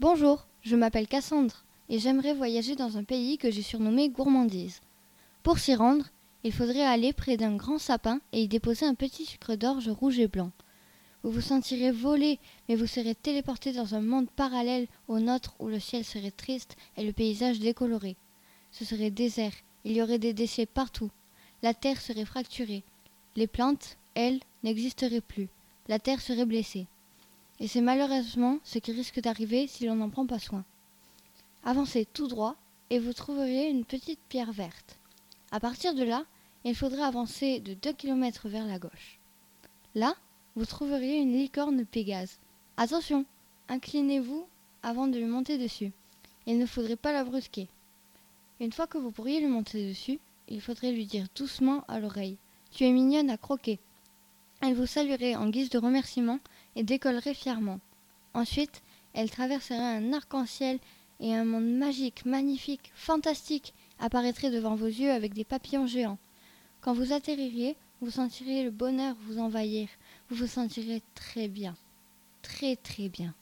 Bonjour, je m'appelle Cassandre et j'aimerais voyager dans un pays que j'ai surnommé Gourmandise. Pour s'y rendre, il faudrait aller près d'un grand sapin et y déposer un petit sucre d'orge rouge et blanc. Vous vous sentirez voler, mais vous serez téléporté dans un monde parallèle au nôtre où le ciel serait triste et le paysage décoloré. Ce serait désert, il y aurait des déchets partout. La terre serait fracturée. Les plantes, elles, n'existeraient plus. La terre serait blessée. Et c'est malheureusement ce qui risque d'arriver si l'on n'en prend pas soin. Avancez tout droit et vous trouverez une petite pierre verte. À partir de là, il faudra avancer de deux kilomètres vers la gauche. Là, vous trouverez une licorne Pégase. Attention, inclinez-vous avant de lui monter dessus. Il ne faudrait pas la brusquer. Une fois que vous pourriez lui monter dessus, il faudrait lui dire doucement à l'oreille Tu es mignonne à croquer. Elle vous saluerait en guise de remerciement et décollerait fièrement. Ensuite, elle traverserait un arc-en-ciel et un monde magique, magnifique, fantastique apparaîtrait devant vos yeux avec des papillons géants. Quand vous atterririez, vous sentirez le bonheur vous envahir. Vous vous sentirez très bien. Très très bien.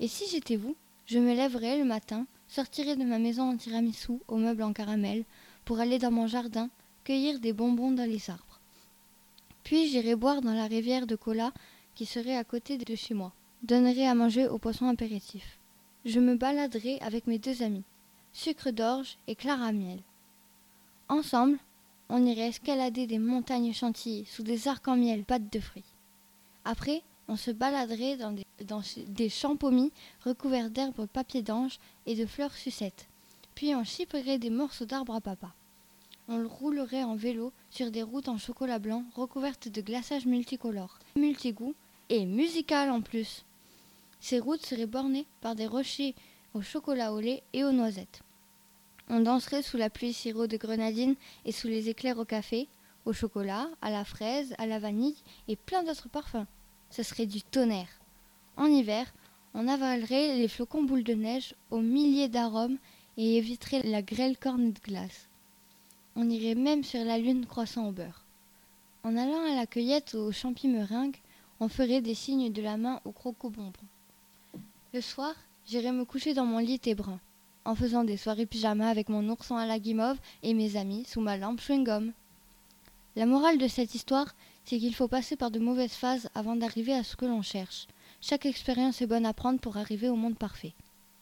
Et si j'étais vous, je me lèverais le matin, sortirais de ma maison en tiramisu aux meubles en caramel pour aller dans mon jardin cueillir des bonbons dans les arbres. Puis j'irai boire dans la rivière de cola qui serait à côté de chez moi. Donnerai à manger aux poissons impératifs. Je me baladerai avec mes deux amis, Sucre d'orge et Clara Miel. Ensemble, on irait escalader des montagnes chantilly sous des arcs en miel pâte de fruits. Après, on se baladerait dans des, dans des champs pommis recouverts d'herbes papier d'ange et de fleurs sucettes. Puis on chipperait des morceaux d'arbres à papa. On roulerait en vélo sur des routes en chocolat blanc recouvertes de glaçages multicolores, multigoûts et musicales en plus. Ces routes seraient bornées par des rochers au chocolat au lait et aux noisettes. On danserait sous la pluie sirop de grenadine et sous les éclairs au café, au chocolat, à la fraise, à la vanille et plein d'autres parfums. Ce serait du tonnerre. En hiver, on avalerait les flocons boules de neige aux milliers d'arômes et éviterait la grêle corne de glace. On irait même sur la lune croissant au beurre. En allant à la cueillette aux champis-meringues, on ferait des signes de la main aux crocobonbons. Le soir, j'irai me coucher dans mon lit brun, en faisant des soirées pyjama avec mon ourson à la guimauve et mes amis sous ma lampe chewing-gum. La morale de cette histoire, c'est qu'il faut passer par de mauvaises phases avant d'arriver à ce que l'on cherche. Chaque expérience est bonne à prendre pour arriver au monde parfait.